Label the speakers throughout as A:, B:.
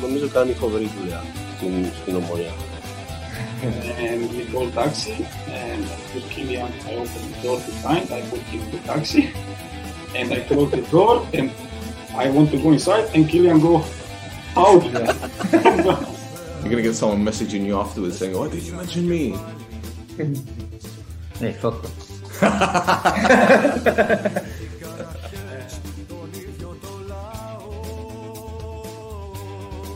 A: νομίζω κάνει φοβερή δουλειά στην, στην ομονία.
B: and we called taxi and with Kilian I opened the door behind, I put him in the taxi and I closed the door and I want to go inside and Kilian go out
C: You're gonna get someone messaging you afterwards saying, "Why did you mention me?"
D: Hey, fuck them.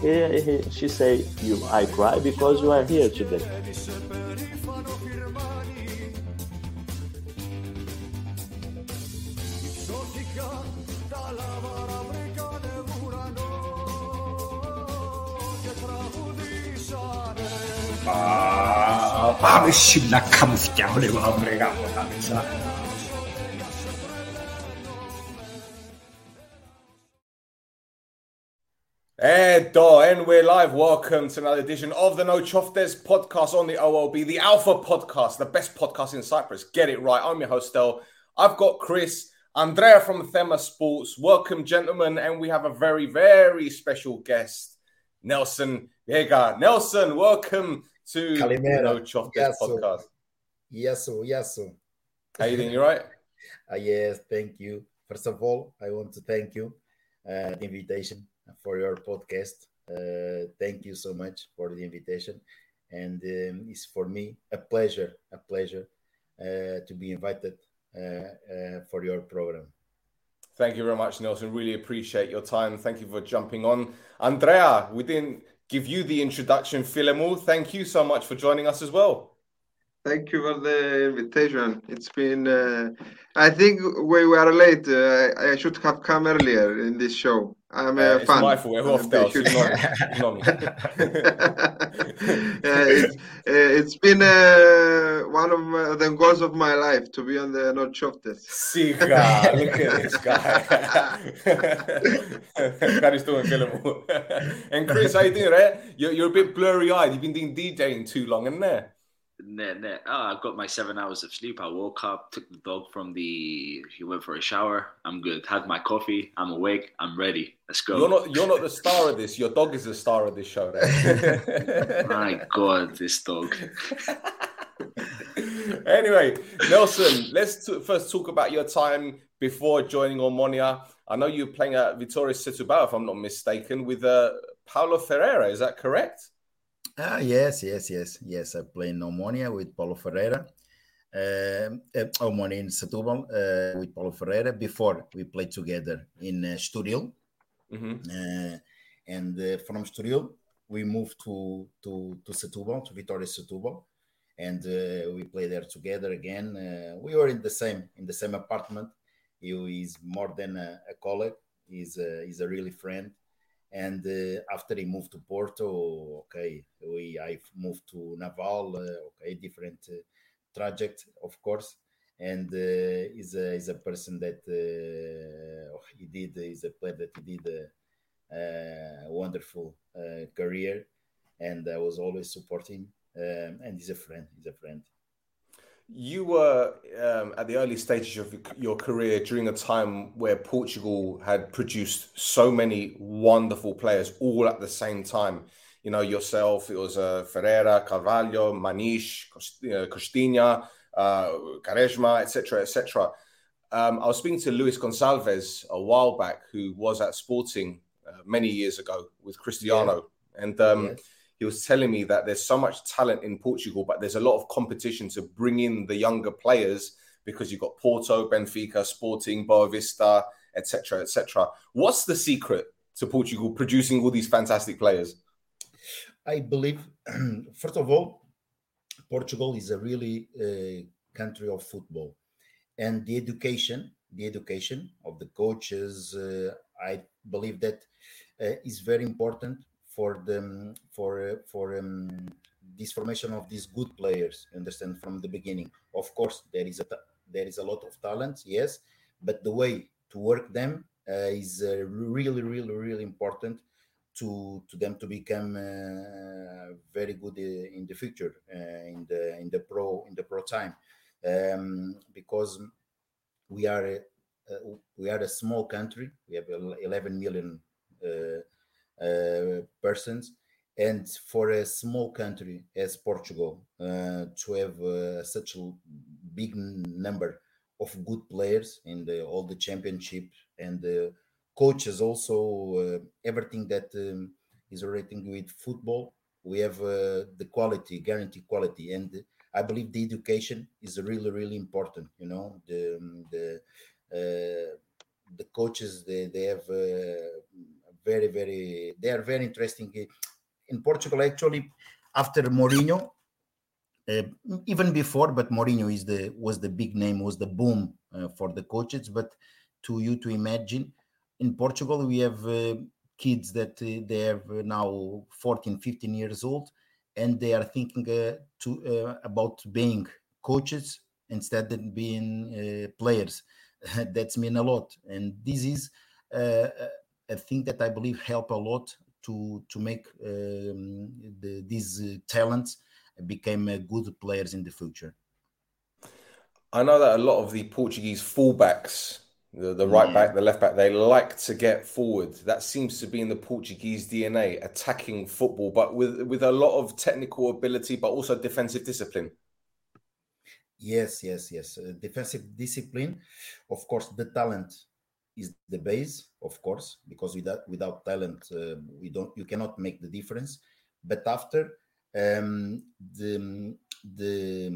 A: here she say, "You, I cry because you are here today."
D: 밤을 심락하면서 깨어내고 아무래가 못하면서
C: Edo, and we're live. Welcome to another edition of the No Choftes podcast on the OLB, the Alpha podcast, the best podcast in Cyprus. Get it right. I'm your host, Del. I've got Chris, Andrea from Thema Sports. Welcome, gentlemen. And we have a very, very special guest, Nelson Veiga. Nelson, welcome to the No Choftes
E: Yes,
C: podcast.
E: Yes, sir. Yes, sir.
C: How you doing? You right?
E: Uh, yes, thank you. First of all, I want to thank you uh, the invitation for your podcast. Uh, thank you so much for the invitation, and um, it's for me a pleasure, a pleasure uh, to be invited uh, uh, for your program.
C: Thank you very much, Nelson. Really appreciate your time. Thank you for jumping on. Andrea, we didn't give you the introduction, Filemu. Thank you so much for joining us as well.
F: Thank you for the invitation. It's been, uh, I think we were late. Uh, I should have come earlier in this show. I'm
C: Uh,
F: a
C: it's
F: fan.
C: my fault. We're
F: I'm
C: off
F: a
C: there.
F: huge
C: It's not,
F: fan.
C: it's not me.
F: Yeah, it's, uh, it's been uh, one of uh, the goals of my life to be on the Not Choftes.
C: Sika, look at this guy. that is doing Filemu. and Chris, how you doing, right? You're, you're a bit blurry eyed. You've been doing DJing too long, isn't there?
G: Net, net. Oh, I've got my seven hours of sleep. I woke up, took the dog from the. He went for a shower. I'm good. Had my coffee. I'm awake. I'm ready. Let's go.
C: You're not. You're not the star of this. Your dog is the star of this show.
G: My God, this dog.
C: anyway, Nelson, let's t- first talk about your time before joining Omonia. I know you're playing at Vitória Setúbal, if I'm not mistaken, with uh, Paulo Ferreira. Is that correct?
E: Ah, yes, yes, yes, yes. I play in Omonia with Paulo Ferreira. Um, uh, Omonia in Setúbal uh, with Paulo Ferreira. Before we played together in uh, Estoril.
C: hmm
E: Uh, and uh, from Estoril, we moved to to to Setúbal, to Vitória Setúbal, and uh, we played there together again. Uh, we were in the same in the same apartment. He is more than a, a colleague. He's a, he's a really friend. And uh, after he moved to Porto, okay, we I moved to Naval. Uh, okay, different uh, of course. And uh, he's a he's a person that uh, he did. He's a player that he did. a, uh, wonderful uh, career, and I was always supporting. Um, and he's a friend. He's a friend.
C: You were um, at the early stages of your career during a time where Portugal had produced so many wonderful players all at the same time. You know, yourself, it was uh, Ferreira, Carvalho, Maniche, Costinha, uh, Quaresma, etc., etc. Um, I was speaking to Luis Gonçalves a while back, who was at Sporting uh, many years ago with Cristiano, and um,
E: Yes.
C: He was telling me that there's so much talent in Portugal, but there's a lot of competition to bring in the younger players because you've got Porto, Benfica, Sporting, Boavista, etc., etc. What's the secret to Portugal producing all these fantastic players?
E: I believe, first of all, Portugal is a really uh, country of football, and the education, the education of the coaches, uh, I believe that uh, is very important for the for uh, for um, this formation of these good players. Understand from the beginning. Of course, there is a there is a lot of talent, yes, but the way to work them uh, is uh, really, really, really important to to them to become uh, very good uh, in the future uh, in the in the pro in the pro time um, because we are a, we are a small country we have 11 million persons. And for a small country as Portugal uh, to have uh, such a big number of good players in the, all the championship and the coaches also uh, everything that um, is relating with football we have uh, the quality guarantee quality and i believe the education is really really important you know the um, the uh, the coaches they, they have uh, very very they are very interesting in portugal actually after Mourinho, uh, even before, but Mourinho is the was the big name, was the boom uh, for the coaches. But to you to imagine, in Portugal we have uh, kids that uh, they have now 14, 15 years old, and they are thinking uh, to uh, about being coaches instead of being players. That's mean a lot, and this is a thing that I believe help a lot to to make um, the, these talents became uh, good players in the future.
C: I know that a lot of the Portuguese fullbacks, the, the right yeah. back, the left back, they like to get forward. That seems to be in the Portuguese DNA, attacking football, but with with a lot of technical ability, but also defensive discipline.
E: Yes, yes, yes. Uh, defensive discipline, of course, the talent is the base, of course, because without without talent, uh, we don't you cannot make the difference. But after um, the the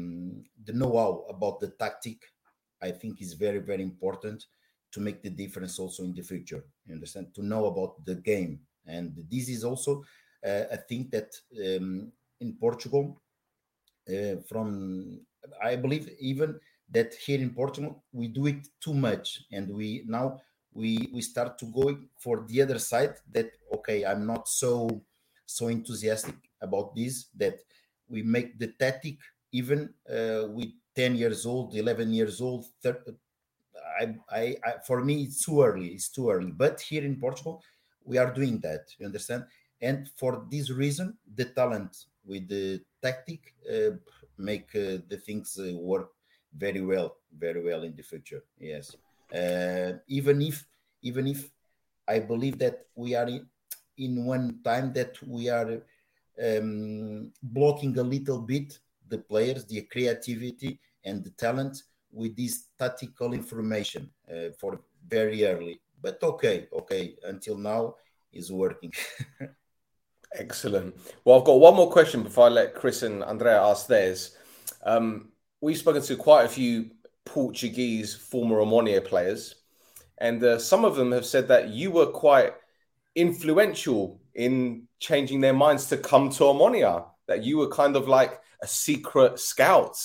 E: the know-how about the tactic, I think, is very very important to make the difference also in the future. You understand? To know about the game, and this is also uh, a thing that um, in Portugal, uh, from I believe even that here in Portugal we do it too much, and we now we we start to go for the other side. That okay, I'm not so so enthusiastic about this that we make the tactic even uh, with 10 years old 11 years old 30, I, I, I, for me it's too early it's too early but here in portugal we are doing that you understand and for this reason the talent with the tactic uh, make uh, the things uh, work very well very well in the future yes uh, even if even if i believe that we are in, in one time that we are um, blocking a little bit the players, the creativity and the talent with this tactical information uh, for very early. But okay, okay, until now is working.
C: Excellent. Well, I've got one more question before I let Chris and Andrea ask theirs. Um, we've spoken to quite a few Portuguese former Omonia players, and uh, some of them have said that you were quite influential in changing their minds to come to Omonia. That you were kind of like a secret scout,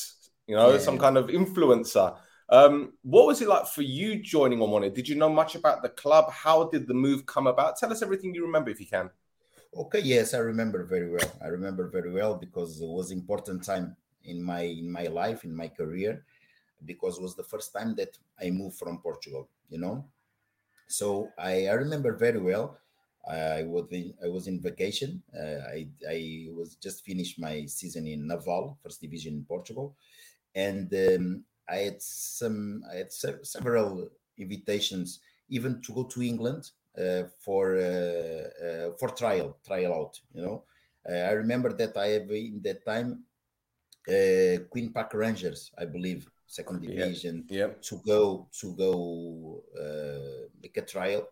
C: you know, yeah. some kind of influencer. Um, what was it like for you joining Omonia? Did you know much about the club? How did the move come about? Tell us everything you remember if you can.
E: Okay, yes, I remember very well. I remember very well because it was important time in my in my life, in my career, because it was the first time that I moved from Portugal, you know. So I, I remember very well I was in, I was in vacation. Uh, I I was just finished my season in Naval, first division in Portugal, and um, I had some I had se- several invitations even to go to England uh, for uh, uh for trial trial out. You know, uh, I remember that I have in that time uh, Queen Park Rangers, I believe, second division,
C: yep. Yep.
E: to go to go uh, make a trial,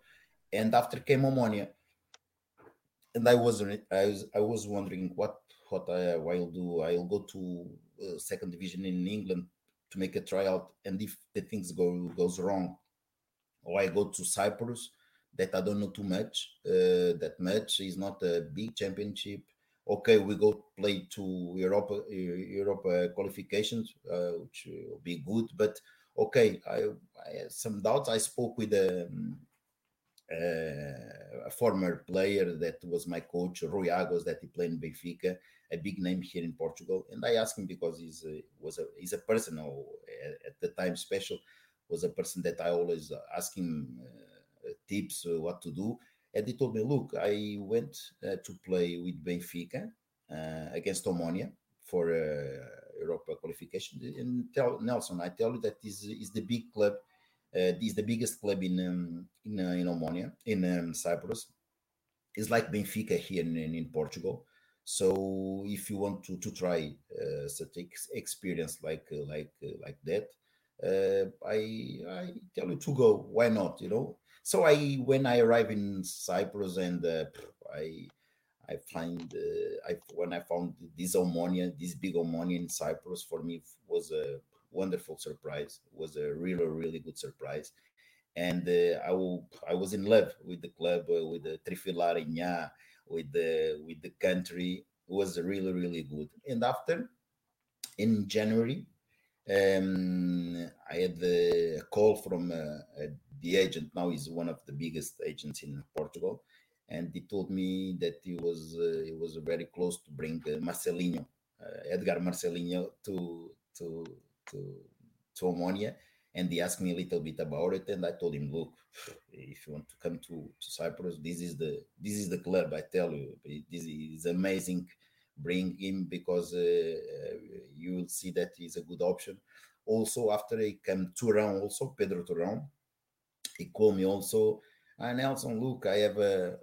E: and after came Omonia and I was I was I was wondering what what I will do. I'll go to uh, second division in England to make a tryout, and if the things go goes wrong, or I go to Cyprus, that I don't know too much. Uh, that much is not a big championship. Okay, we go play to Europa Europa qualifications, uh, which will be good. But okay, I, I some doubts. I spoke with the um, uh, a former player that was my coach, Rui Águas, that he played in Benfica, a big name here in Portugal. And I asked him because he's a, was a he's a person who, at the time special was a person that I always ask him uh, tips uh, what to do. And he told me, look, I went uh, to play with Benfica uh, against Omonia for uh, Europa qualification. And tell Nelson, I tell you that is is the big club uh, is the biggest club in um, in uh, in Omonia in um, Cyprus, it's like Benfica here in, in, Portugal. So if you want to to try uh, such ex- experience like uh, like uh, like that, I I tell you to go. Why not? You know. So I when I arrive in Cyprus and uh, I I find uh, I when I found this Omonia, this big Omonia in Cyprus for me was a wonderful surprise. It was a really really good surprise, and uh, I will, I was in love with the club, uh, with the Trifilarinha, with the with the country. It was really really good. And after in January, um, I had the call from uh, uh, the agent. Now he's one of the biggest agents in Portugal, and he told me that he was uh, he was very close to bring Marcelino, Edgar Marcelino, to to to to Omonia, and he asked me a little bit about it, and I told him, look, if you want to come to, to Cyprus, this is the this is the club. I tell you, this is amazing. Bring him because uh, you will see that he's a good option. Also, after he came Turão, also Pedro Turão, he called me also. And Nelson, look, I have a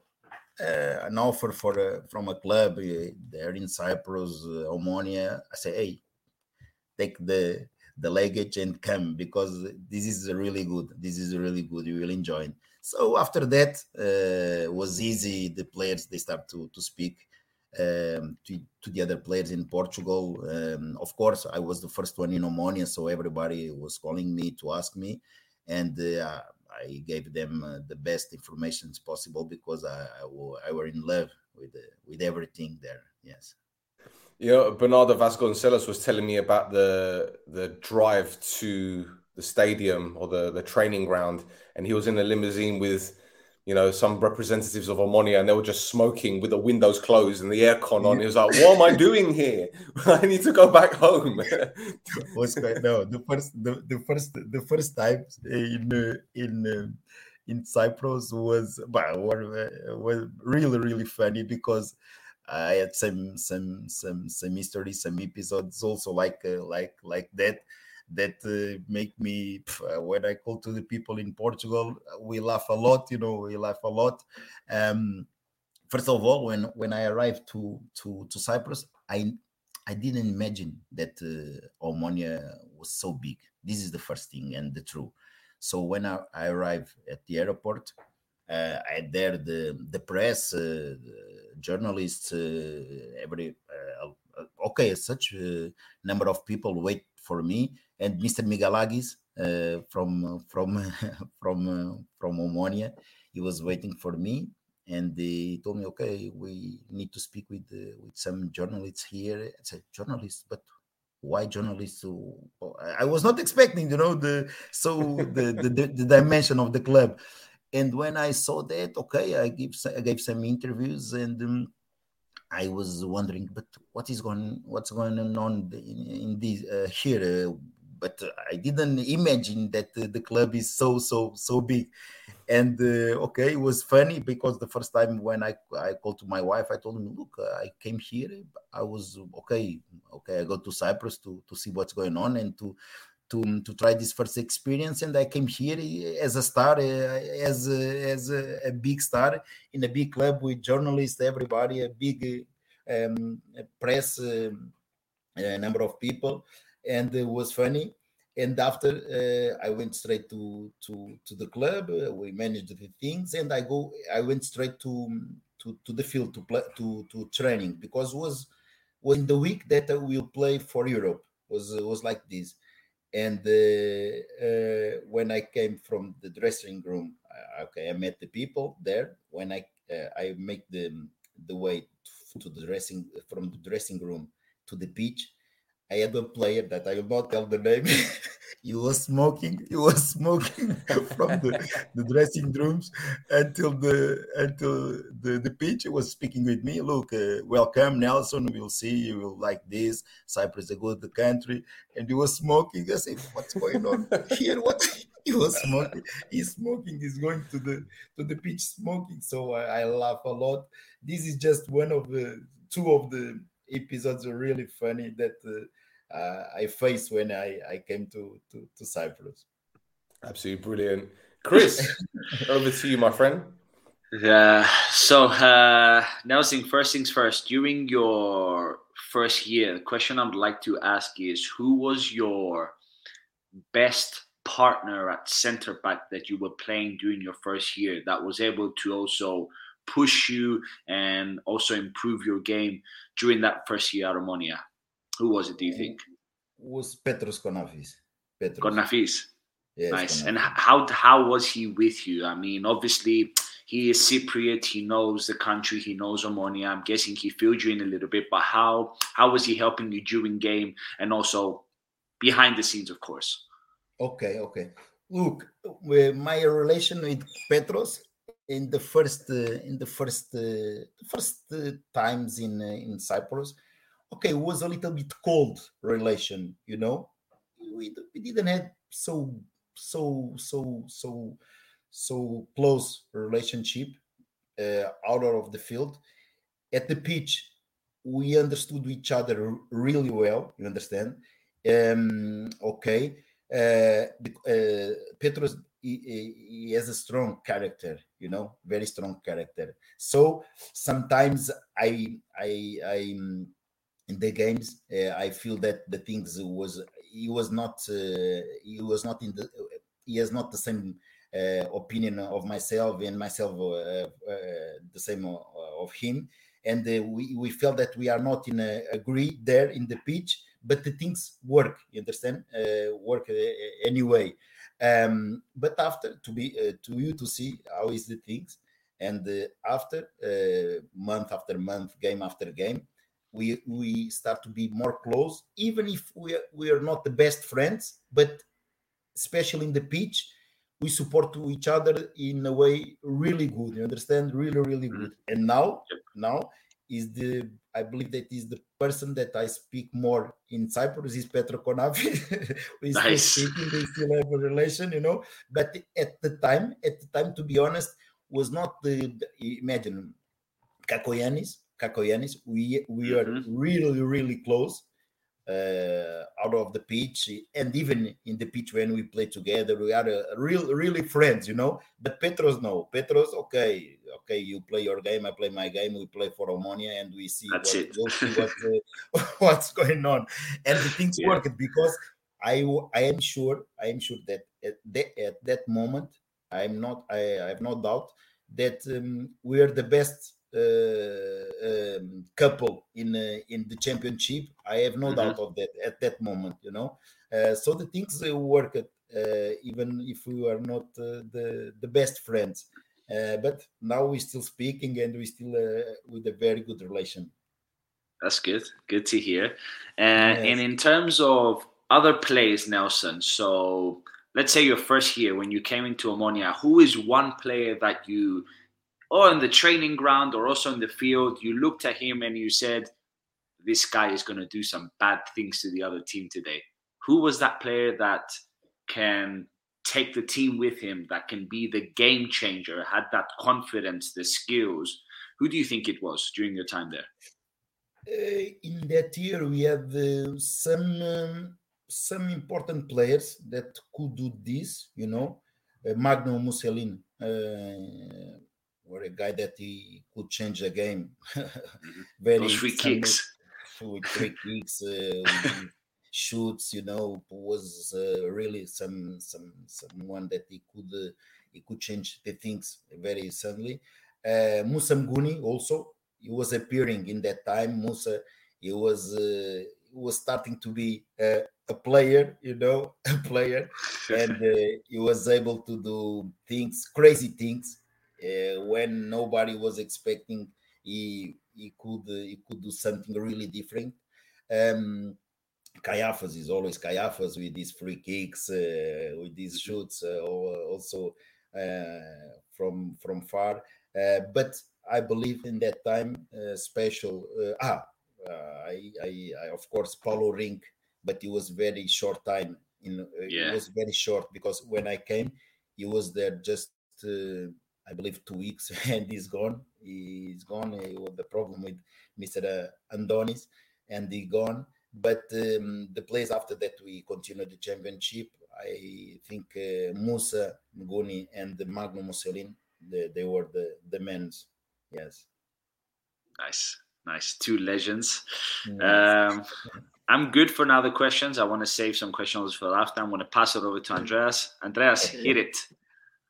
E: uh, an offer for a, from a club uh, there in Cyprus, uh, Omonia. I say, hey, take the the luggage and come because this is really good. This is really good. You will enjoy. It. So after that uh, was easy. The players they start to to speak um, to, to the other players in Portugal. Um, of course, I was the first one in Omonia, so everybody was calling me to ask me, and uh, I gave them uh, the best information possible because I, I, w- I were in love with uh, with everything there. Yes.
C: You know, Bernardo Vasconcelos was telling me about the the drive to the stadium or the the training ground, and he was in a limousine with, you know, some representatives of Omonia, and they were just smoking with the windows closed and the aircon on. He was like, "What am I doing here? I need to go back home."
E: no the first the, the first the first time in in uh, in Cyprus was well, was really really funny because I had some some some some histories, some episodes also like uh, like like that that uh, make me uh, when I call to the people in Portugal, we laugh a lot. You know, we laugh a lot. Um, first of all, when when I arrived to to to Cyprus, I I didn't imagine that uh, Omonia was so big. This is the first thing and the true. So when I, I arrived at the airport, uh, I there the the press, uh, journalists, uh, every uh, okay, such a number of people wait for me, and Mr. Migalagis uh, from from from from Omonia, he was waiting for me, and they told me, okay, we need to speak with with some journalists here. I said, journalists, but why journalists i was not expecting you know the so the, the, the dimension of the club and when I saw that, okay, I give I gave some interviews, and um, I was wondering, but what is going what's going on in, in this uh, here? Uh, but I didn't imagine that uh, the club is so so so big. And uh, okay, it was funny because the first time when I I called to my wife, I told him, look, I came here. I was okay, okay. I go to Cyprus to to see what's going on and to to, to try this first experience and i came here as a star as a, as a, a big star in a big club with journalists everybody a big um, press um, a number of people and it was funny. And after uh, i went straight to to to the club uh, we managed the things and i go i went straight to to, to the field to play to to training because was was in the week that I will play for europe. Was was like this and uh, uh, when I came from the dressing room, okay, I met the people there. When I uh, I make the the way to the dressing from the dressing room to the pitch, I had a player that I will not tell the name. he was smoking. He was smoking from the, the dressing rooms until the until the, the pitch. He was speaking with me. Look, uh, welcome, Nelson. We'll see you will like this. Cyprus is a good country. And he was smoking. I said, "What's going on here? What?" He was smoking. He's smoking. He's going to the to the pitch smoking. So I, I laugh a lot. This is just one of the two of the episodes are really funny that uh, uh, I faced when I, I came to, to, to Cyprus.
C: Absolutely brilliant. Chris, over to you, my friend.
G: Yeah. So, uh, Nelson, first things first. During your first year, the question I'd like to ask is who was your best partner at center back that you were playing during your first year that was able to also push you and also improve your game during that first year at Omonia? Who was it, do you think?
E: Was Petros Konnafis. Petros.
G: Konnafis.
E: Yes,
G: nice.
E: Konnafis.
G: And how how was he with you? I mean, obviously he is Cypriot. He knows the country. He knows Omonia. I'm guessing he filled you in a little bit. But how how was he helping you during game and also behind the scenes, of course?
E: Okay, okay. Look, uh, my relation with Petros in the first uh, in the first uh, first uh, times in in Cyprus, okay, it was a little bit cold relation. You know, we we didn't have so so so so so close relationship uh, out of the field. At the pitch, we understood each other really well. You understand? Um, okay uh, uh, Petros he, he- has a strong character, you know, very strong character. So sometimes I I I mm, in the games uh, I feel that the things was he was not uh, he was not in the he has not the same uh, opinion of myself and myself uh, uh, the same uh, of him. And we, we felt that we are not in a agree there in the pitch but the things work you understand? Work anyway um, but after to be uh, to you to see how is the things and uh, after uh, month after month game after game we we start to be more close even if we are, we are not the best friends but especially in the pitch we support to each other in a way really good you understand? Really really good. And now now is the I believe that is the person that I speak more in Cyprus is Petro Konnafi. we still
G: Nice.
E: speaking, we still have a relation, you know. But at the time, at the time, to be honest, was not the, the- imagine Kakoyanis, Kakoyanis. We we are
G: Mhm.
E: really really close uh, out of the pitch, and even in the pitch when we play together, we are uh, real really friends, you know. But Petros, no, Petros, okay, okay, you play your game, I play my game, we play for Omonia, and we see what, we'll see what, uh, what's going on, and the things
G: Yeah.
E: work because I I am sure I am sure that at that, at that moment I'm not I, I have no doubt that um, we are the best uh, um, couple in uh, in the championship. I have no
G: Mhm.
E: doubt of that at that moment, you know. Uh, so the things uh, work uh, even if we are not uh, the the best friends. Uh, but now we're still speaking and we're still uh, with a very good relation.
G: That's good. Good to hear. Uh, And in terms of other players, Nelson, so let's say your first year when you came into Omonia, who is one player that you, or in the training ground or also in the field, you looked at him and you said, this guy is going to do some bad things to the other team today? Who was that player that can take the team with him, that can be the game changer, had that confidence, the skills? Who do you think it was during your time there?
E: Uh, in that year, we had uh, some um, some important players that could do this. You know, uh, Magno Mocelin, uh, were a guy that he could change the game. Very
G: Those free kicks.
E: with free kicks, uh, shoots. You know, was uh, really some some someone that he could uh, he could change the things very suddenly. Uh, Musa Mguni also he was appearing in that time. Musa he was uh, he was starting to be uh, a player, you know, a player, and uh, he was able to do things, crazy things, uh, when nobody was expecting. He he could he could do something really different. Um, Kaiafas is always Kaiafas with these free kicks, uh, with these shoots, uh, also uh, from from far. Uh, but I believe in that time uh, special. Uh, ah, uh, I, I, I of course Paulo Rink, but it was very short time. In uh,
G: Yeah.
E: it was very short because when I came, he was there just uh, I believe two weeks, and he's gone. He's gone. He the problem with Mr. Andonis, and he gone. But um, the place after that, we continued the championship. I think uh, Musa Mguni and Magno Mocelin, the, they were the the men's. Yes.
G: Nice, nice. Two legends.
E: Yes.
G: Um, I'm good for now. The questions. I want to save some questions for after. I'm going to pass it over to Andreas. Andreas, hit it.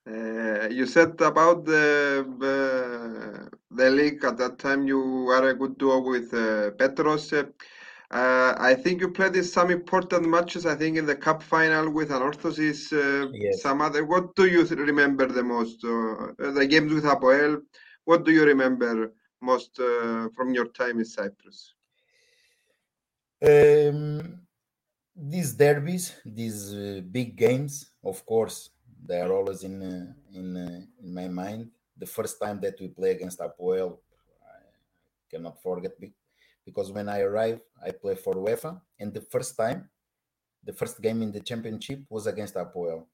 F: Uh, you said about the, the the league at that time. You were a good duo with uh, Petros. Uh, I think you played in some important matches. I think in the cup final with Anorthosis. Uh,
E: Yes.
F: Some other. What do you remember the most? Uh, the games with Apoel. What do you remember most uh, from your time in Cyprus?
E: Um, these derbies, these uh, big games, of course, they are always in uh, in uh, in my mind. The first time that we play against Apoel, I cannot forget because when I arrived, I play for UEFA, and the first time, the first game in the championship was against Apoel,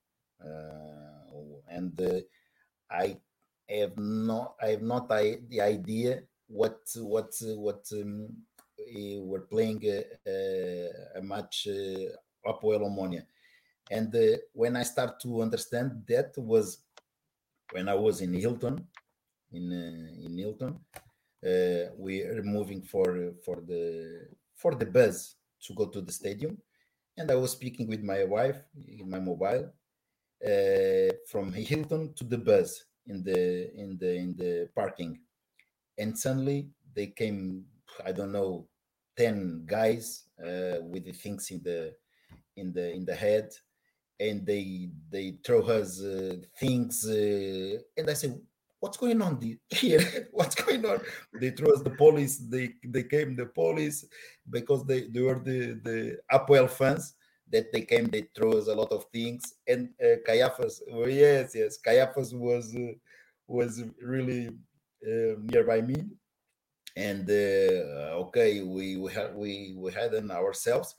E: uh, and uh, I have not, I have not I, the idea what what what um, were playing a, a, a match uh, Apoel Omonia. And uh, when I start to understand that was when I was in Hilton, in uh, in Hilton, uh, we are moving for for the for the bus to go to the stadium, and I was speaking with my wife in my mobile uh, from Hilton to the bus in the in the in the parking, and suddenly they came. I don't know, ten guys uh, with the things in the in the in the head, and they they throw us uh, things, uh, and I said, "What's going on here? What's going on?" They throw us the police. They they came the police because they they were the the Apoel fans that they came. They threw us a lot of things, and uh, Kaiafas, oh, yes, yes, Kaiafas was uh, was really uh, nearby me and uh, okay we we had we we had them ourselves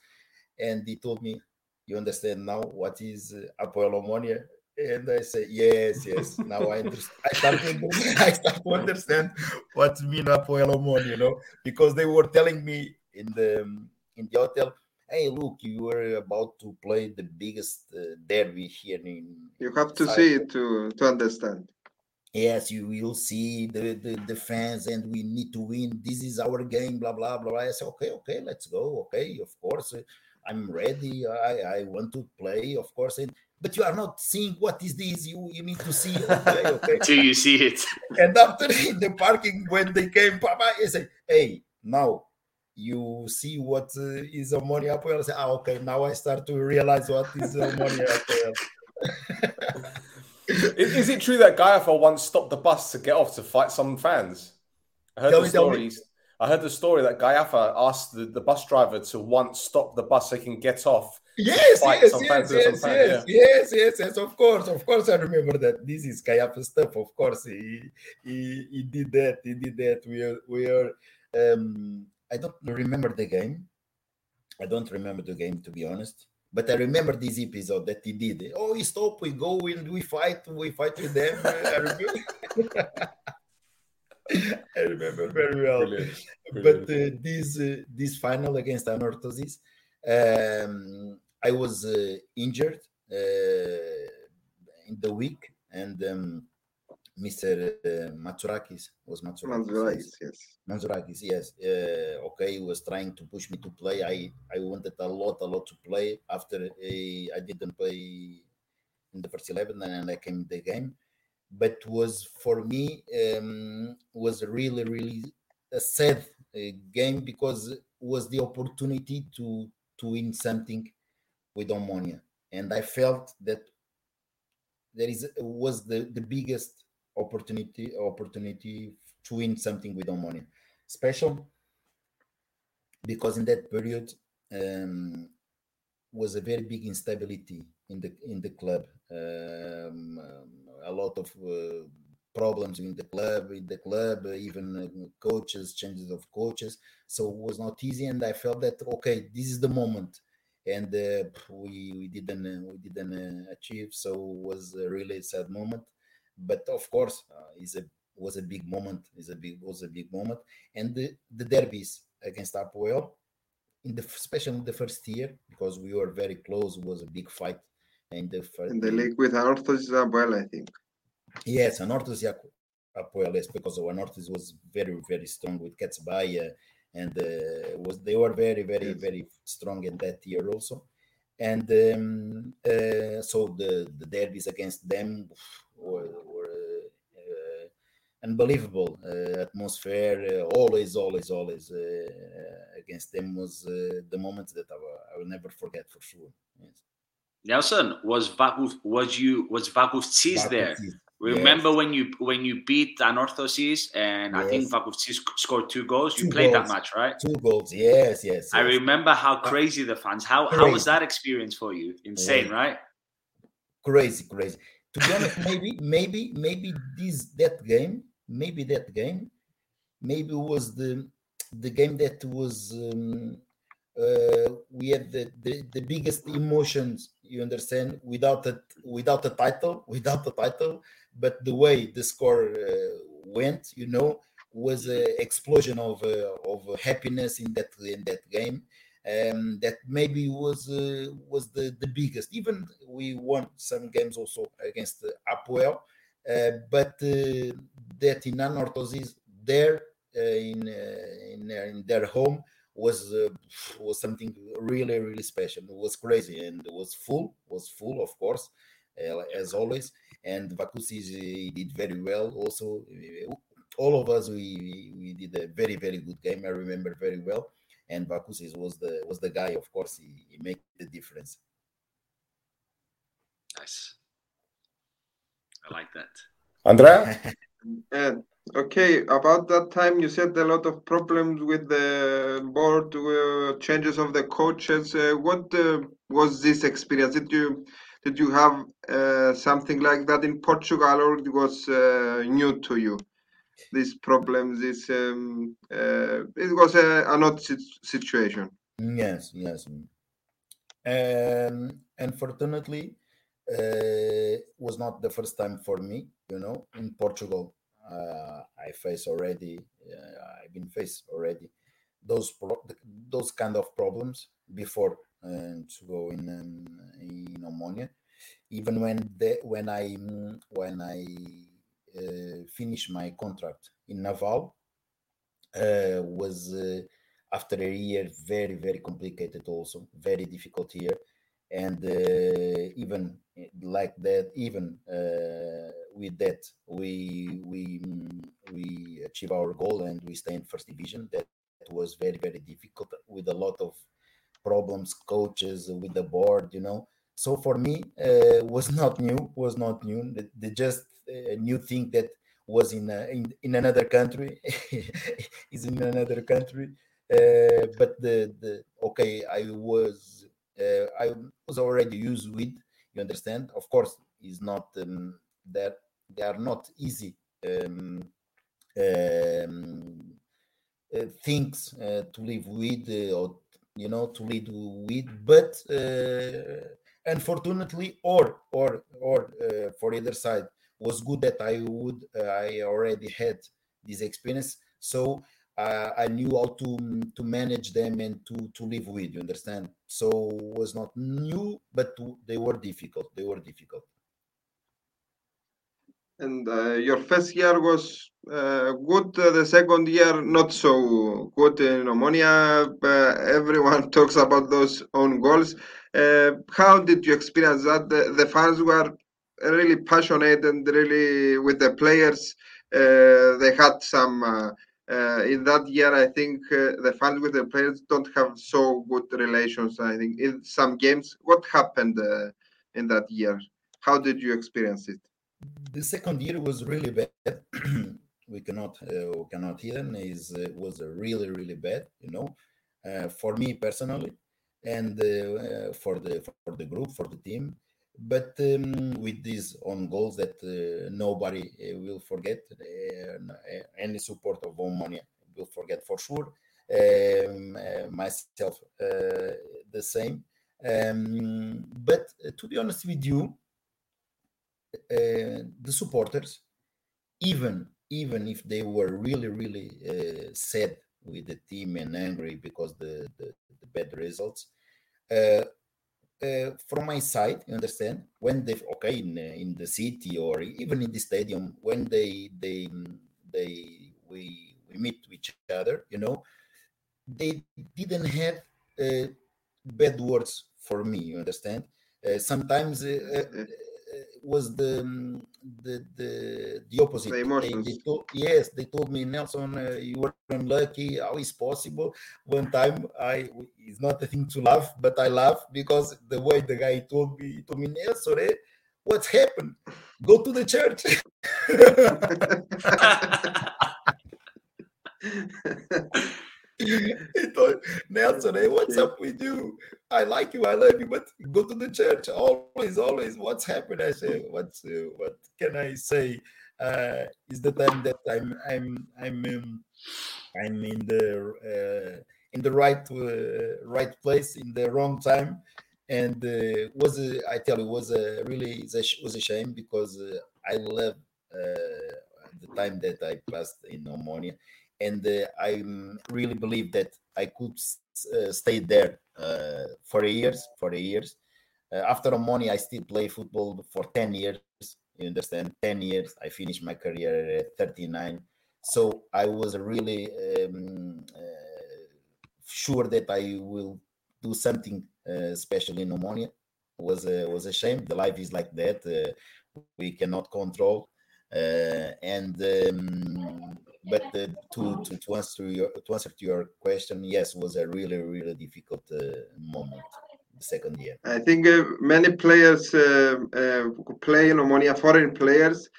E: and he told me you understand now what is uh, Apoel Omonia and I said yes yes now I understand I start to, I start to understand what mean Apoel Omonia you know because they were telling me in the in the hotel hey look you were about to play the biggest uh, derby here in
F: You have to
E: Cyprus."
F: see it to to understand.
E: yes, you will see the, the, the fans and we need to win. This is our game, blah, blah, blah. I said, okay, okay, let's go. Okay, of course, uh, I'm ready. I, I want to play, of course. And, but you are not seeing what is this. You, you need to see. Okay, okay.
G: Till you see it.
E: and after in the parking, when they came, Papa, I said, hey, now you see what uh, is Omonia Apoel. I said, ah, okay, now I start to realize what is Omonia Apoel.
C: Is, is it true that Gaiafa once stopped the bus to get off to fight some fans? I heard
E: Tell
C: the
E: me, tell me.
C: story. I heard the story that Gaiafa asked the, the bus driver to once stop the bus so he can get off.
E: Yes, yes, yes, yes, yes, yes, yes, yes, of course, of course, I remember that. This is Kaiafa stuff, of course. He, he he did that, he did that. We are we are um I don't remember the game. I don't remember the game to be honest. But I remember this episode that he did. Oh, we stop, we go and we fight, we fight with them. I remember. I remember very well
C: Brilliant.
E: but uh, this uh, this final against Anorthosis, um, I was uh, injured uh, in the week, and um, Mr. Uh, Matsurakis was Matsurakis.
F: Manzurakis, yes.
E: Manzurakis, yes. Uh, okay, he was trying to push me to play. I I wanted a lot, a lot to play. After uh, I didn't play in the first eleven, and I came in the game. But was for me um, was really, really a sad uh, game because it was the opportunity to to win something with Omonia, and I felt that there is was the the biggest opportunity opportunity to win something with Omonia, special because in that period um, was a very big instability in the in the club. Um, a lot of uh, problems in the club, in the club, even uh, coaches, changes of coaches. So it was not easy, and I felt that okay, this is the moment, and uh, we we didn't uh, we didn't uh, achieve. So it was a really sad moment, but of course, uh, is a was a big moment. Is a big was a big moment, and the the derbies against Apoel in the especially in the first year because we were very close. Was a big fight in the first
F: In the league with Anorthosis as well, I think.
E: Yes, Anorthos Apoel, yes, because Anorthos was very, very strong with Ketsbaia, and uh, was they were very, very,
F: Yes.
E: very strong in that year also. And um, uh, so the, the derbies against them were, were uh, unbelievable uh, atmosphere. Uh, always, always, always uh, against them was uh, the moments that I will, I will never forget for sure. Yes.
G: Nelson, was Vakuf was you was Vakufcis there? Remember
E: yes.
G: when you when you beat Anorthosis and I think
E: Yes.
G: Scored two goals? You
E: Two
G: played that match, right?
E: Two goals, yes, yes.
G: I remember how crazy the fans. How how was that experience for you? Insane,
E: Yeah.
G: right?
E: crazy, crazy. To be honest, maybe, maybe, maybe this that game, maybe that game, maybe was the the game that was um, uh, we had the, the the biggest emotions. You understand? Without a without a title, without a title, but the way the score uh, went, you know, was an explosion of uh, of happiness in that in that game um, that maybe was uh, was the, the biggest. Even we won some games also against uh, Apoel, uh, but that in Anorthosis there in, in in their home was uh, was something really really special. It was crazy and it was full was full of course uh, as always. And Vakusis uh, did very well also. All of us we we did a very very good game. I remember very well and Vakusis was the was the guy. Of course, he, he made the difference.
G: Nice. I like that.
C: Andrea?
F: Uh, okay, about that time, you said a lot of problems with the board, uh, changes of the coaches. Uh, what uh, was this experience? Did you did you have uh, something like that in Portugal, or it was uh, new to you? These problems, this um, uh, it was a, an odd situation.
E: Yes, yes. Um, unfortunately, was not the first time for me. You know, in Portugal, uh, I face already. Uh, I've been faced already those pro- those kind of problems before uh, to go in um, in Omonia. Even when the, when I when I uh, finished my contract in Naval, uh, was uh, after a year very very complicated also very difficult year and uh, even eh, like that even uh, with that we we mm, we achieve our goal and we stay in first division. That was very very difficult with a lot of problems coaches with the board you know. So for me uh, was not new was not new. The, the just uh, new thing that was in, a, in in another country is in another country. Uh, but the the okay i was i was already used with you understand? Of course is not um, that they are not easy um, um, uh, things uh, to live with uh, or you know to lead with but uh, unfortunately or or or uh, for either side was good that i would uh, i already had this experience. So uh, i knew how to to manage them and to to live with you understand so was not new but they were difficult they were difficult
F: And uh, your first year was uh, good. Uh, the second year, not so good in Omonia. Uh, everyone talks about those own goals. Uh, how did you experience that? The, the fans were really passionate and really with the players. Uh, they had some. Uh, in that year, I think uh, the fans with the players don't have so good relations. I think in some games. What happened uh, in that year? How did you experience it?
E: the second year was really bad we cannot uh, we cannot hidden is uh, was uh, really really bad you know for me personally and for the for the group for the team but um, with these own goals that uh, nobody uh, will forget uh, any support of Omonia will forget for sure. Um, myself the same. Um, but to be honest with you the supporters, even even if they were really really uh, sad with the team and angry because the the, the bad results, uh, uh, from my side, you understand, when they okay in uh, in the city or even in the stadium, when they they they we we meet each other, you know, they didn't have uh, bad words for me. You understand? Uh, sometimes uh, was the um, the the the opposite.
F: The
E: They- they told- yes, they told me, Nelson, uh, you were unlucky. How is possible? One time, I it's not a thing to laugh, but I laugh because the way the guy told me, he told me, Nelson, eh, what's happened? Go to the church. Nelson, hey, what's up with you? I like you, I love you, but go to the church. Always, always. What's happened? I say, what's uh, what can I say? Uh, is the time that I'm I'm I'm um, I'm in the uh, in the right uh, right place in the wrong time, and uh, was a, I tell you was a really was a shame because uh, I love uh, the time that I passed in Omonia, and uh, I really believe that I could uh, stay there uh, for years for years. After Omonia, I still play football for ten years. You understand? Ten years. I finished my career at 39. So I was really um, sure that I will do something uh, special in Omonia. Was was a shame. The life is like that. Uh, we cannot control. And um, but uh, to, to to answer your to answer to your question, yes, was a really really difficult uh, moment. The second year.
F: I think uh, many players uh, uh, who play in Omonia, foreign players,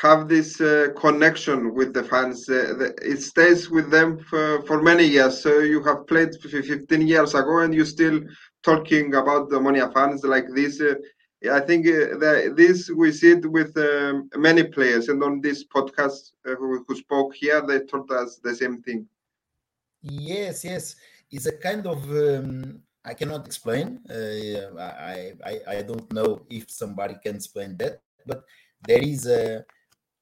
F: have this uh, connection with the fans. Uh, the, it stays with them for, for many years. So you have played 15 years ago, and you're still talking about the Omonia fans like this. I think uh, that this we see it with um, many players, and on this podcast uh, who, who spoke here, they told us the same thing.
E: Yes, yes, it's a kind of um, I cannot explain. Uh, I, I I don't know if somebody can explain that, but there is a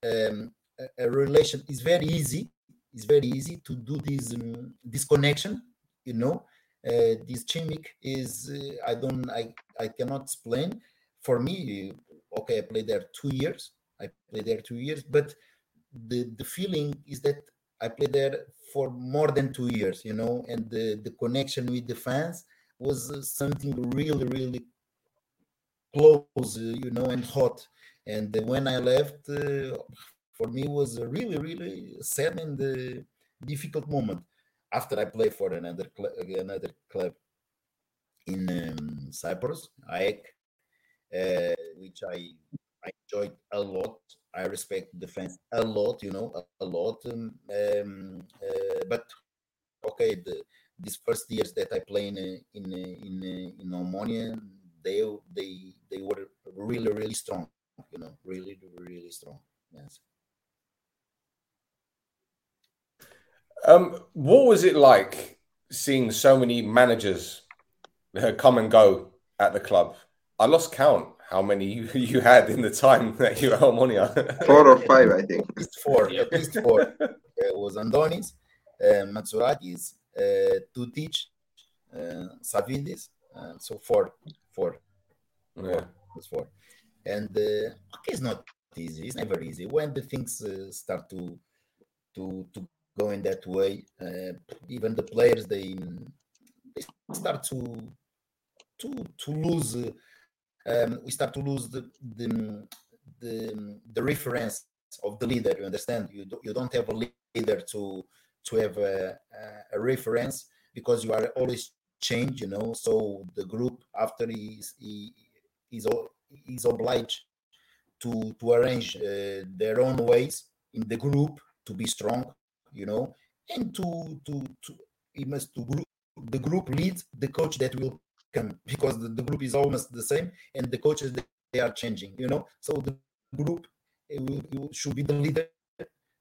E: um, a- relation. It's very easy. It's very easy to do this um, this connection. You know, uh, this chimic is uh, I don't I I cannot explain. For me, okay, I played there two years. I played there two years, but the the feeling is that I played there for more than two years, you know, and the, the connection with the fans was uh, something really, really close, uh, you know, and hot. And uh, when I left, uh, for me was a really, really sad and uh, difficult moment. After I played for another cl- another club in um, Cyprus, AEK, uh, which I I enjoyed a lot. I respect the fans a lot, you know, a, a lot. Um, um, uh, but okay, the, these first years that I play in uh, in uh, in in Omonia, they they they were really really strong, you know, really really strong. Yes.
C: Um, what was it like seeing so many managers come and go at the club? I lost count how many you, you had in the time that you were at Omonia.
F: Four or five, I think.
E: At least four, at least four. it was Andonis, uh, Matsuratis, uh, Tutic, uh, Savidis. Uh, so four, four.
C: yeah.
E: was four. And uh, okay, it's not easy. It's never easy when the things uh, start to to to go in that way. Uh, even the players they they start to to to lose. Um, we start to lose the the the, the reference of the leader. You understand? You do, you don't have a leader to to have a, a, a reference because you are always change. You know, so the group after is he is is obliged to to arrange uh, their own ways in the group to be strong. You know, and to to to he must to group the group lead the coach that will because the, the group is almost the same and the coaches they, are changing you know? So the group will, should be the leader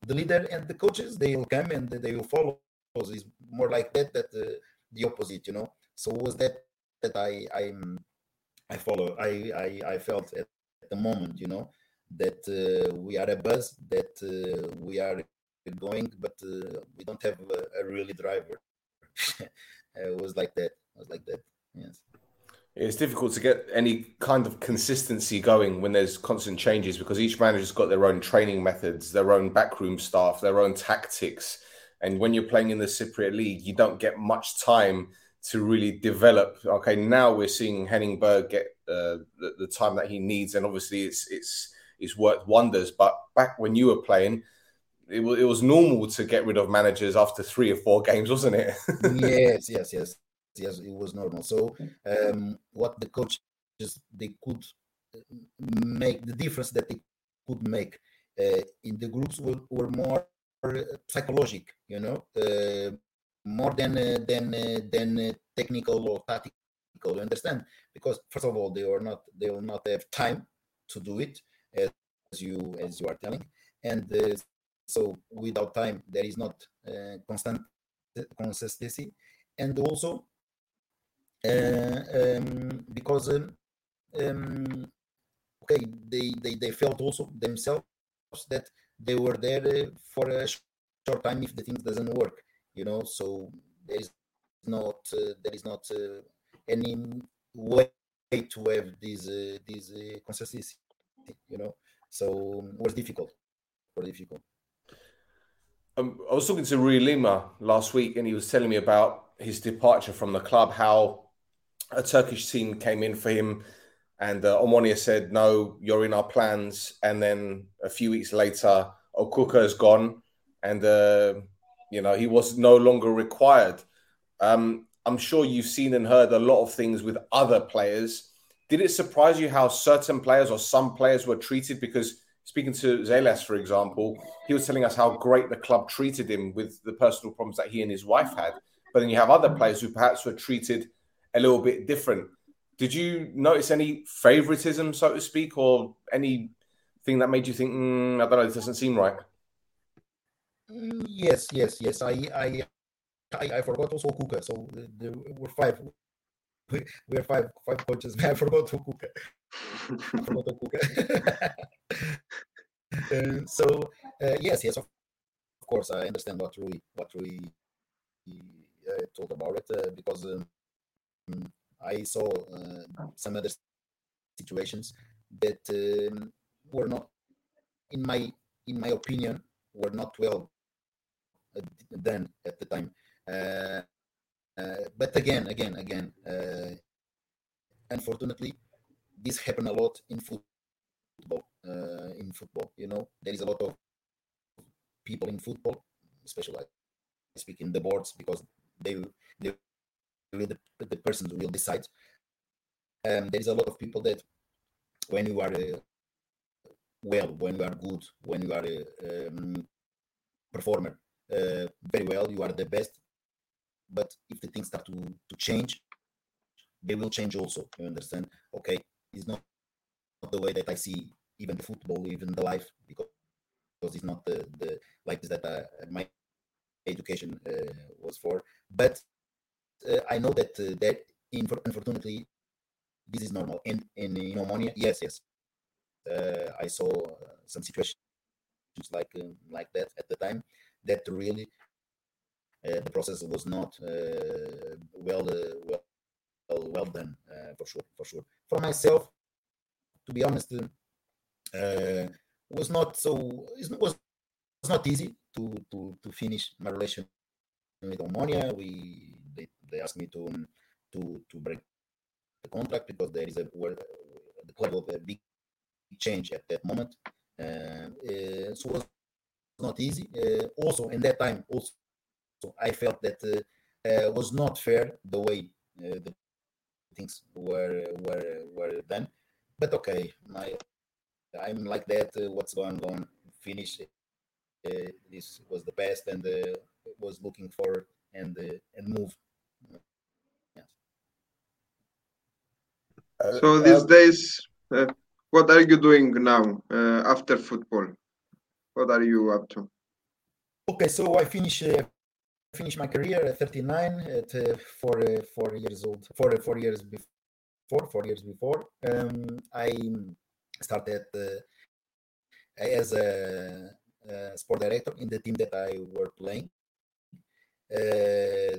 E: the leader and the coaches they will come and they will follow. So it's more like that that the, the opposite you know? So was that that i i'm i follow i i, I felt at the moment you know? That uh, we are a bus that uh, we are going but uh, we don't have a, a really driver. It was like that it was like that yes
C: It's difficult to get any kind of consistency going when there's constant changes because each manager's got their own training methods, their own backroom staff, their own tactics. And when you're playing in the Cypriot League, you don't get much time to really develop. Okay, now we're seeing Henning Berg get uh, the, the time that he needs, and obviously it's it's it's worked wonders. But back when you were playing, it was it was normal to get rid of managers after three or four games, wasn't it?
E: yes, yes, yes yes, it was normal. So um, what the coaches they could uh, make the difference that they could make uh, in the groups were, were more psychological, you know, uh, more than uh, than uh, than uh, technical or tactical. You understand? Because first of all, they are not they will not have time to do it as you as you are telling, and so without time there is not constant consistency, and also uh, um, because um, um, okay they, they they felt also themselves that they were there uh, for a short time if the things doesn't work you know so there is not uh, there is not uh, any way to have this uh, this uh, consistency you know so it was difficult or difficult
C: um, I was talking to Rui Lima last week, and he was telling me about his departure from the club. How a Turkish team came in for him, and uh, Omonia said, "No, you're in our plans." And then a few weeks later, Okuka has gone, and uh, you know he was no longer required. Um, I'm sure you've seen and heard a lot of things with other players. Did it surprise you how certain players or some players were treated? Because speaking to Zeles, for example, he was telling us how great the club treated him with the personal problems that he and his wife had. But then you have other players who perhaps were treated a little bit different. Did you notice any favoritism, so to speak, or anything that made you think, mm, I don't know, this doesn't seem right?
E: Yes, yes, yes. I, I, I, I forgot also Kuka. So there were five. We, we are five, five coaches. I forgot to Kuka. I forgot to Kuka. uh, so uh, yes, yes, of, course, I understand what Rui, what Rui uh, told about it uh, because. Um, I saw uh, some other situations that um, were not, in my in my opinion, were not well done at the time. Uh, uh, but again, again, again, uh, unfortunately, this happened a lot in football. Uh, in football, you know, there is a lot of people in football, especially I speak in the boards because they they the, the person will decide. Um, there is a lot of people that when you are uh, well, when you are good, when you are a um, performer uh, very well, you are the best. But if the things start to, to change, they will change also. You understand? Okay, it's not, not the way that I see even the football, even the life, because, because it's not the, the like that uh, my education uh, was for. But uh, I know that uh, that unfortunately this is normal. And in, Omonia, yes, yes, uh, I saw some situations like like that at the time that really uh, the process was not uh, well, uh, well well done for sure for sure. For myself to be honest was not so it was, was not easy to to to finish my relation with Omonia we they, asked me to to to break the contract because there is a the club of a big change at that moment. Uh, uh, so it was not easy. Uh, also, in that time, also I felt that uh, was not fair the way uh, the things were were were done. But okay, my I'm like that. Uh, what's going on? Finish. this was the best, and was looking forward and and move
F: Uh, so these uh, days, uh, what are you doing now after football? What are you up to?
E: Okay, so I finish finish my career at 39 at uh, four uh, four years old four four years before four years before um, i started uh, as a, a, sport director in the team that i were playing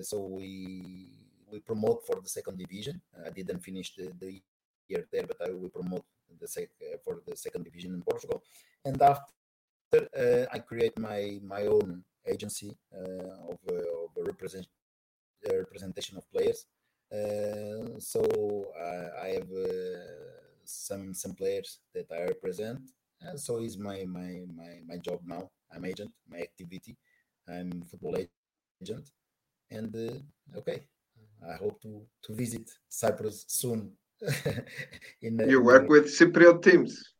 E: so we we promote for the second division. I didn't finish the, the there, but I will promote the sec for the second division in Portugal. And after uh, I create my my own agency uh, of, uh, of represent, representation of players. so I have some some players that I represent. so is my my my my job now. I'm agent, my activity. I'm football agent, and okay, I hope to to visit Cyprus soon.
F: in, you work with Cypriot teams.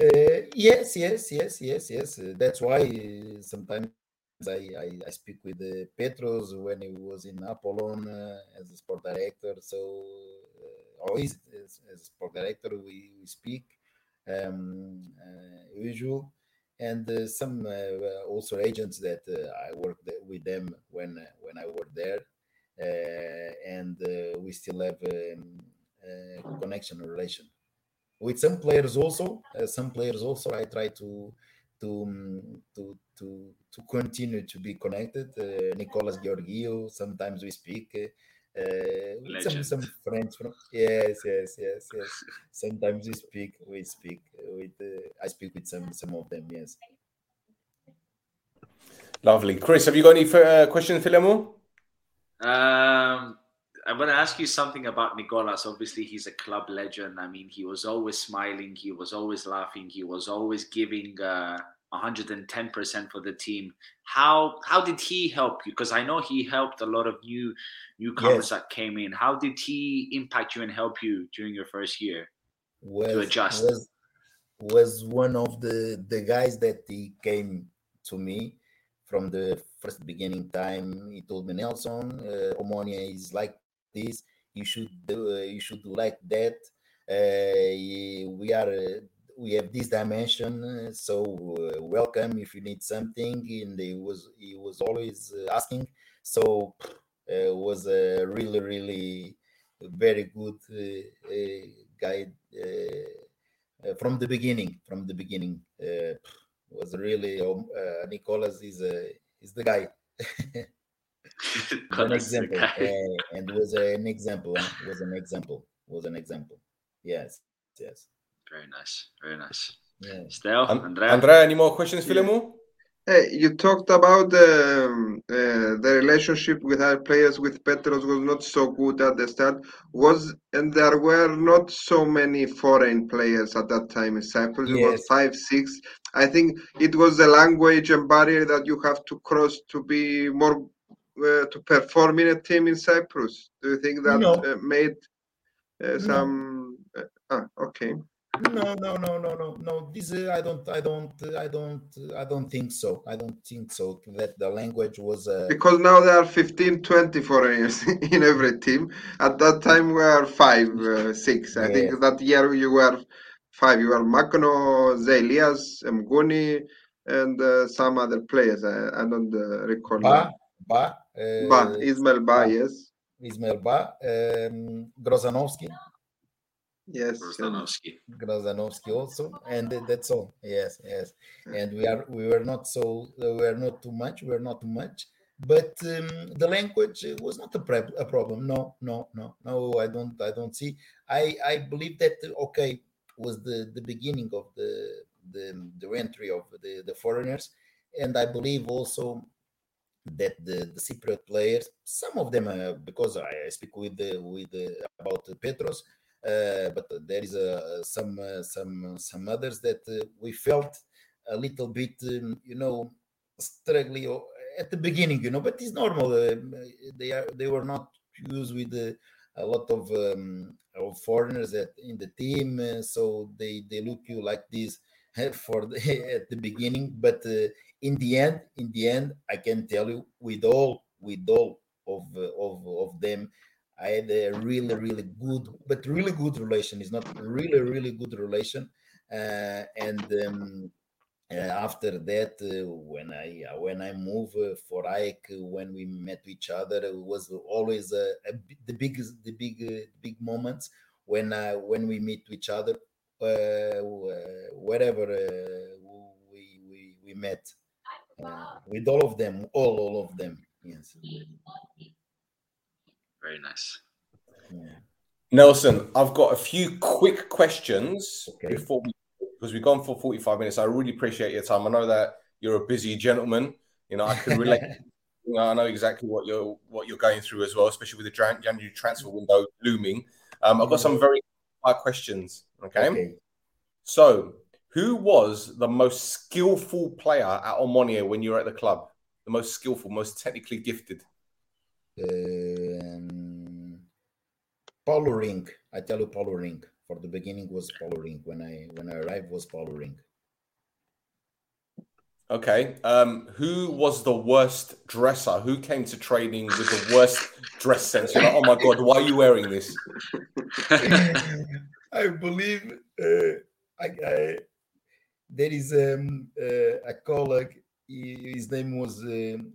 E: Uh, yes, yes, yes, yes, yes. Uh, that's why uh, sometimes I, I, I, speak with uh, Petros when he was in Apollon uh, as a sport director. So, uh, always as, as, a sport director, we, we speak um, usual. And some also agents that I worked with them when when I worked there, and we still have um, connection relation. With some players also uh, some players also i try to to um, to to to continue to be connected uh, nicolas georgiou sometimes we speak uh, uh some some friends from yes yes yes yes. Sometimes we speak we speak with uh, i speak with some some of them yes.
C: Lovely. Chris have you got any uh, questions Philemon?
G: um I want to ask you something about Nicolas. Obviously, he's a club legend. I mean, he was always smiling, he was always laughing, he was always giving uh, 110% for the team. How how did he help you? Because I know he helped a lot of new newcomers yes. that came in. How did he impact you and help you during your first year was, to adjust?
E: Was, was one of the the guys that he came to me from the first beginning time. He told me Nelson, uh, Omonia is like this you should do uh, you should do like that uh, we are uh, we have this dimension so welcome if you need something and he was he was always asking. So uh, was a really really very good uh, guide uh, from the beginning from the beginning was really um, Nicolas is is the guy an example uh, and was an example was an example was an example yes yes
G: very nice very nice
E: yeah.
G: Stell, Andrea.
C: Andrea, any more questions, yeah.
F: Hey, you talked about um, uh, the relationship with our players with Petros was not so good at the start. Was and there were not so many foreign players at that time in Cyprus. Yes. It was five, six. I think it was the language and barrier that you have to cross to be more to perform in a team in Cyprus? Do you think that
E: no.
F: uh, made uh, some? No. ah, okay.
E: No, no, no, no, no, no. This uh, I don't, I don't, I don't, I don't think so. I don't think so. That the language was uh...
F: because now there are 15, 20 foreigners in every team. At that time, we were five, uh, six. I yeah. think that year you were five. You were Magno, Zelias, Mguni, and uh, some other players. I, I don't recall.
E: Ba, Ba. Uh,
F: ba, Ismail Ba, yes.
E: Ismail Ba. Um, Grozanowski.
F: Yes.
G: Grozanowski.
E: Grozanowski also, and that's all. Yes, yes. And we are we were not so we were not too much. We were not too much. But um, the language was not a, pre- a problem. No, no, no, no. I don't. I don't see. I I believe that okay was the the beginning of the the the entry of the the foreigners, and I believe also that the, the Cypriot players, some of them, uh, because I speak with the, with the, about Petros, uh, but there is uh, some uh, some some others that uh, we felt a little bit, um, you know, struggling at the beginning, you know. But it's normal. Uh, they are they were not used with a lot of um, of foreigners at, in the team, so they they look you like this for the, at the beginning, but in the end, in the end, I can tell you with all with all of of of them, I had a really really good, but really good relation. It's not really really good relation, uh, and. Um, uh, after that, uh, when I uh, when I moved uh, for AEK, when we met each other, it was always a the biggest the big big moments when I, when we meet each other, wherever we, we we met uh, with all of them, all all of them. Yes.
G: Very nice. Yeah.
C: Nelson, I've got a few quick questions
E: Okay.
C: before we because we've gone for 45 minutes. I really appreciate your time. I know that you're a busy gentleman. You know, I can relate. you know, I know exactly what you're what you're going through as well, especially with the Jan- January transfer window looming. Um, I've got some very hard questions. Okay?
E: Okay.
C: So, who was the most skillful player at Omonia when you were at the club? The most skillful, most technically gifted.
E: Um, Paulo Ring. I tell you, Paulo Ring. For the beginning was Paulo Ring. When I when I arrived was Paulo Ring.
C: Okay. Um, who was the worst dresser? Who came to training with the worst dress sense? You're like, oh my god, why are you wearing this?
E: I believe uh, I, I, there is um, uh, a colleague. His name was. Um,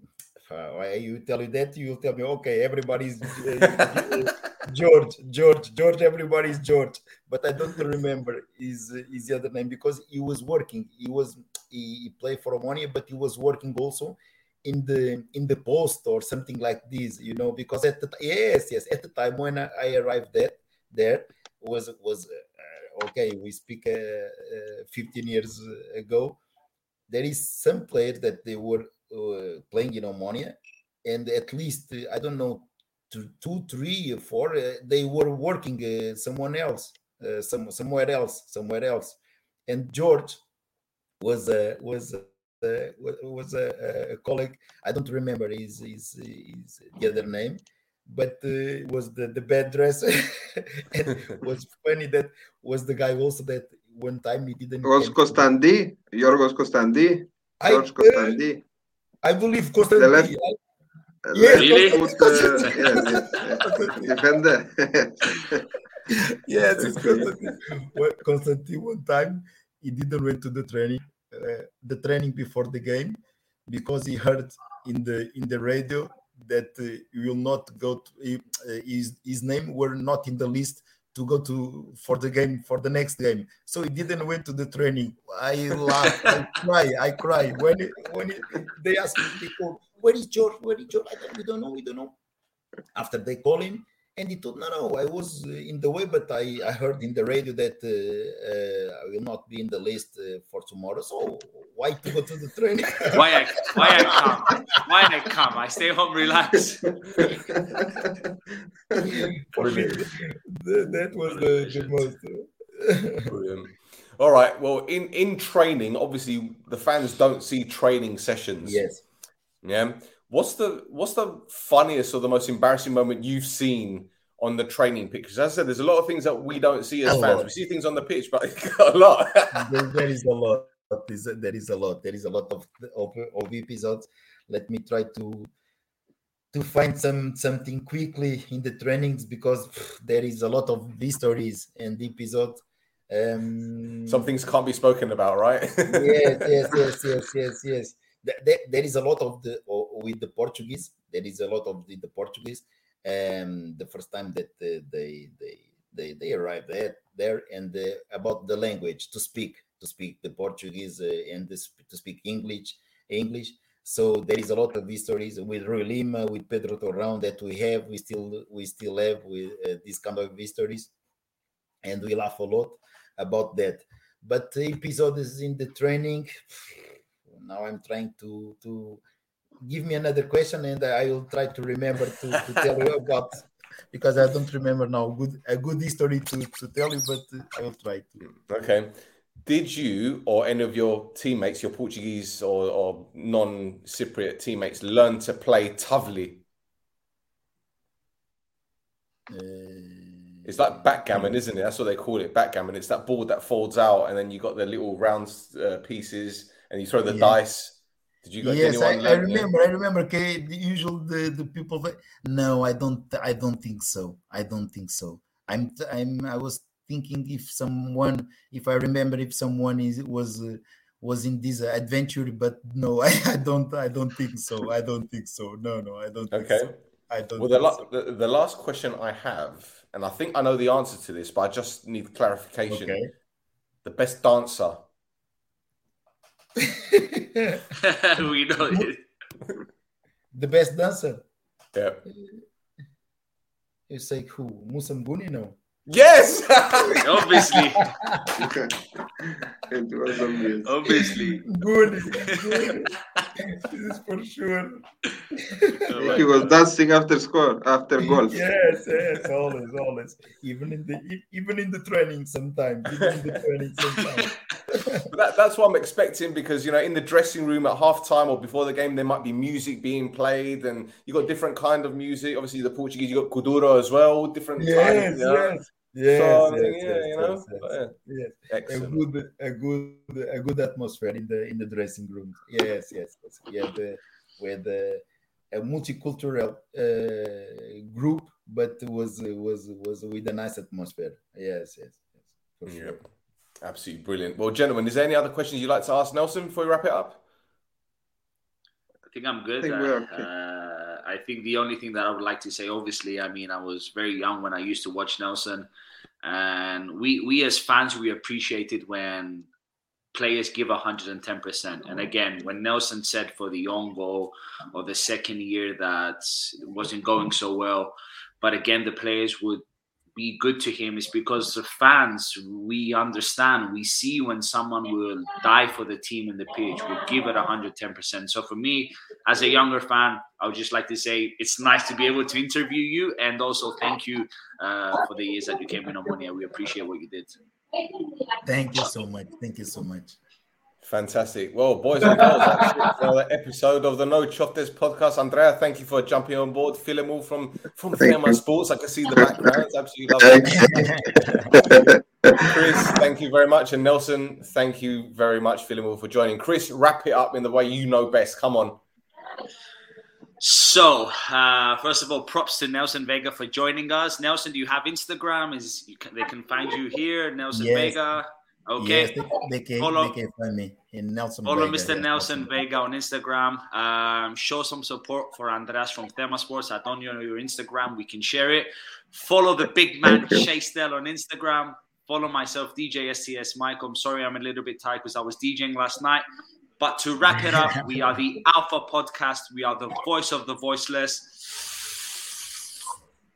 E: uh, will tell you that. You tell me, okay, everybody's uh, George, George, George. Everybody's George, but I don't remember his his other name because he was working. He was he, he played for Omonia, but he was working also in the in the post or something like this. You know, because at the yes, yes, at the time when I, I arrived there, there was was uh, okay. We speak uh, uh, 15 years ago. There is some players that they were playing in Omonia, and at least I don't know two, three, four. Uh, they were working uh, someone else, uh, some somewhere else, somewhere else. And George was uh, was wa- was a, a colleague. I don't remember his his, his the other name, but uh, was the the bad dresser. and was funny that was the guy also that one time he didn't.
F: Was Costandi, Yorgos Costandi,
E: I,
F: George
E: uh,
F: Costandi.
E: I believe
F: left-
E: Constantine.
F: Uh,
E: yes,
G: Really?
F: uh, yes, defender.
E: yes, it's Constantine. Well, Constantine one time he didn't went to the training, uh, the training before the game, because he heard in the in the radio that uh, will not go. To, uh, his his name were not in the list to go to for the game for the next game. So he didn't went to the training. I laugh, I cry, I cry when it, when it, they ask me people, where is George? Where is George? I don't, we don't know. We don't know. After they call him, and he told, no, no, I was uh, in the way, but I, I heard in the radio that uh, uh, I will not be in the list uh, for tomorrow. So why to go to the training?
G: Why I why I come? Why I come? I stay home, relax.
E: For me, that was the, the most.
C: Brilliant. All right. Well, in in training, obviously the fans don't see training sessions.
E: yes.
C: Yeah. What's the what's the funniest or the most embarrassing moment you've seen on the training pitch? Because as I said, there's a lot of things that we don't see as
E: A
C: fans.
E: lot.
C: We see things on the pitch, but a lot.
E: there, there is a lot. There is a lot. There is a lot of, of of episodes. Let me try to to find some something quickly in the trainings because pff, there is a lot of histories and episodes. Um,
C: Some things can't be spoken about, right?
E: yes, yes, yes, yes, yes, yes. Th- th- There is a lot of the with the Portuguese. There is a lot of the, the Portuguese. Um, the first time that uh, they they they they arrived there there and uh, about the language to speak to speak the Portuguese uh, and the, to speak English English. So there is a lot of histories with Rui Lima, with Pedro Torrão that we have. We still we still have with uh, kind of histories, and we laugh a lot about that. But the episodes in the training, now I'm trying to to give me another question, and I will try to remember to, to tell you about because I don't remember now good a good history to, to tell you, but I will try to.
C: okay. Did you or any of your teammates, your Portuguese or, or non-Cypriot teammates, learn to play tavli?
E: Uh,
C: It's like backgammon, isn't it? That's what they call it, backgammon. It's that board that folds out, and then you got the little round uh, pieces, and you throw the
E: Yeah.
C: dice. Did you? did
E: yes, I, I remember. I remember. Okay, the usual the, the people. That, no, I don't. I don't think so. I don't think so. I'm. I'm. I was thinking if someone, if I remember, if someone is was uh, was in this adventure, but no, I, I don't. I don't think so. I don't think so. No, no, I don't. Think
C: Okay.
E: so. I don't.
C: Well, the, la- the, the last question I have, and I think I know the answer to this, but I just need clarification.
E: Okay.
C: The best dancer.
G: we know it.
E: the best dancer.
C: Yeah.
E: You say who? Musambuni? No.
C: Yes.
G: Obviously,
F: it was obvious.
G: obviously.
E: Good. Guni. this is for sure.
F: He was dancing after score, after goals.
E: Yes, yes, always, always. Even in the even in the training sometimes. Even in the training sometimes.
C: that, that's what I'm expecting because you know in the dressing room at halftime or before the game there might be music being played and you got different kind of music. Obviously the Portuguese you got kuduro as well, different.
E: yes,
C: kinds, you know?
E: yes. Yes,
C: So,
E: yes,
C: think,
E: yes,
C: yeah, you know,
E: yes, yes, yes. a good a good a good atmosphere in the in the dressing room yes yes, yes. yeah the with the a multicultural uh, group but was was was with a nice atmosphere yes yes yes for
C: Yeah.
E: sure
C: Absolutely brilliant. Well, gentlemen, is there any other questions you'd like to ask Nelson before we wrap it up?
G: I think I'm good.
F: I think
G: Uh,
F: we're okay.
G: uh, I think the only thing that I would like to say, obviously, I mean, I was very young when I used to watch Nelson, and we we as fans we appreciated when players give 110%. And again, when Nelson said for the young goal or the second year that wasn't going so well, but again, the players would be good to him is because the fans we understand we see when someone will die for the team in the pitch will give it 110% so for me as a younger fan i would just like to say it's nice to be able to interview you and also thank you uh, for the years that you came in Omonia. we appreciate what you did.
E: Thank you so much. Thank you so much
C: Fantastic. Well, boys and girls, that's it for another episode of the No Chotes podcast. Andrea, thank you for jumping on board. Philemon from from
F: Thank
C: Thema. Sports. I can see the background. It's absolutely lovely. Chris, thank you very much. And Nelson, thank you very much, Philemon, for joining. Chris, wrap it up in the way you know best. Come on.
G: so uh, first of all props to nelson veiga for joining us nelson do you have instagram is you can, they can find you here nelson
E: Yes.
G: veiga okay
E: yes they, they can
G: Follow-
E: they can find me in nelson
G: Follow
E: Veiga,
G: Mr.
E: yes,
G: Nelson Veiga on Instagram. Um, show some support for Andreas from Thema Sports. I don't know your Instagram. We can share it. Follow the big man
F: Thank you.
G: Shay Stell on Instagram. Follow myself, DJ STS Mike. I'm sorry I'm a little bit tired because I was DJing last night. But to wrap it up, we are the Alpha Podcast. We are the voice of the voiceless.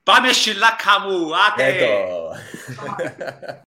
G: Bame Shilakamu. Ade.
C: Edo.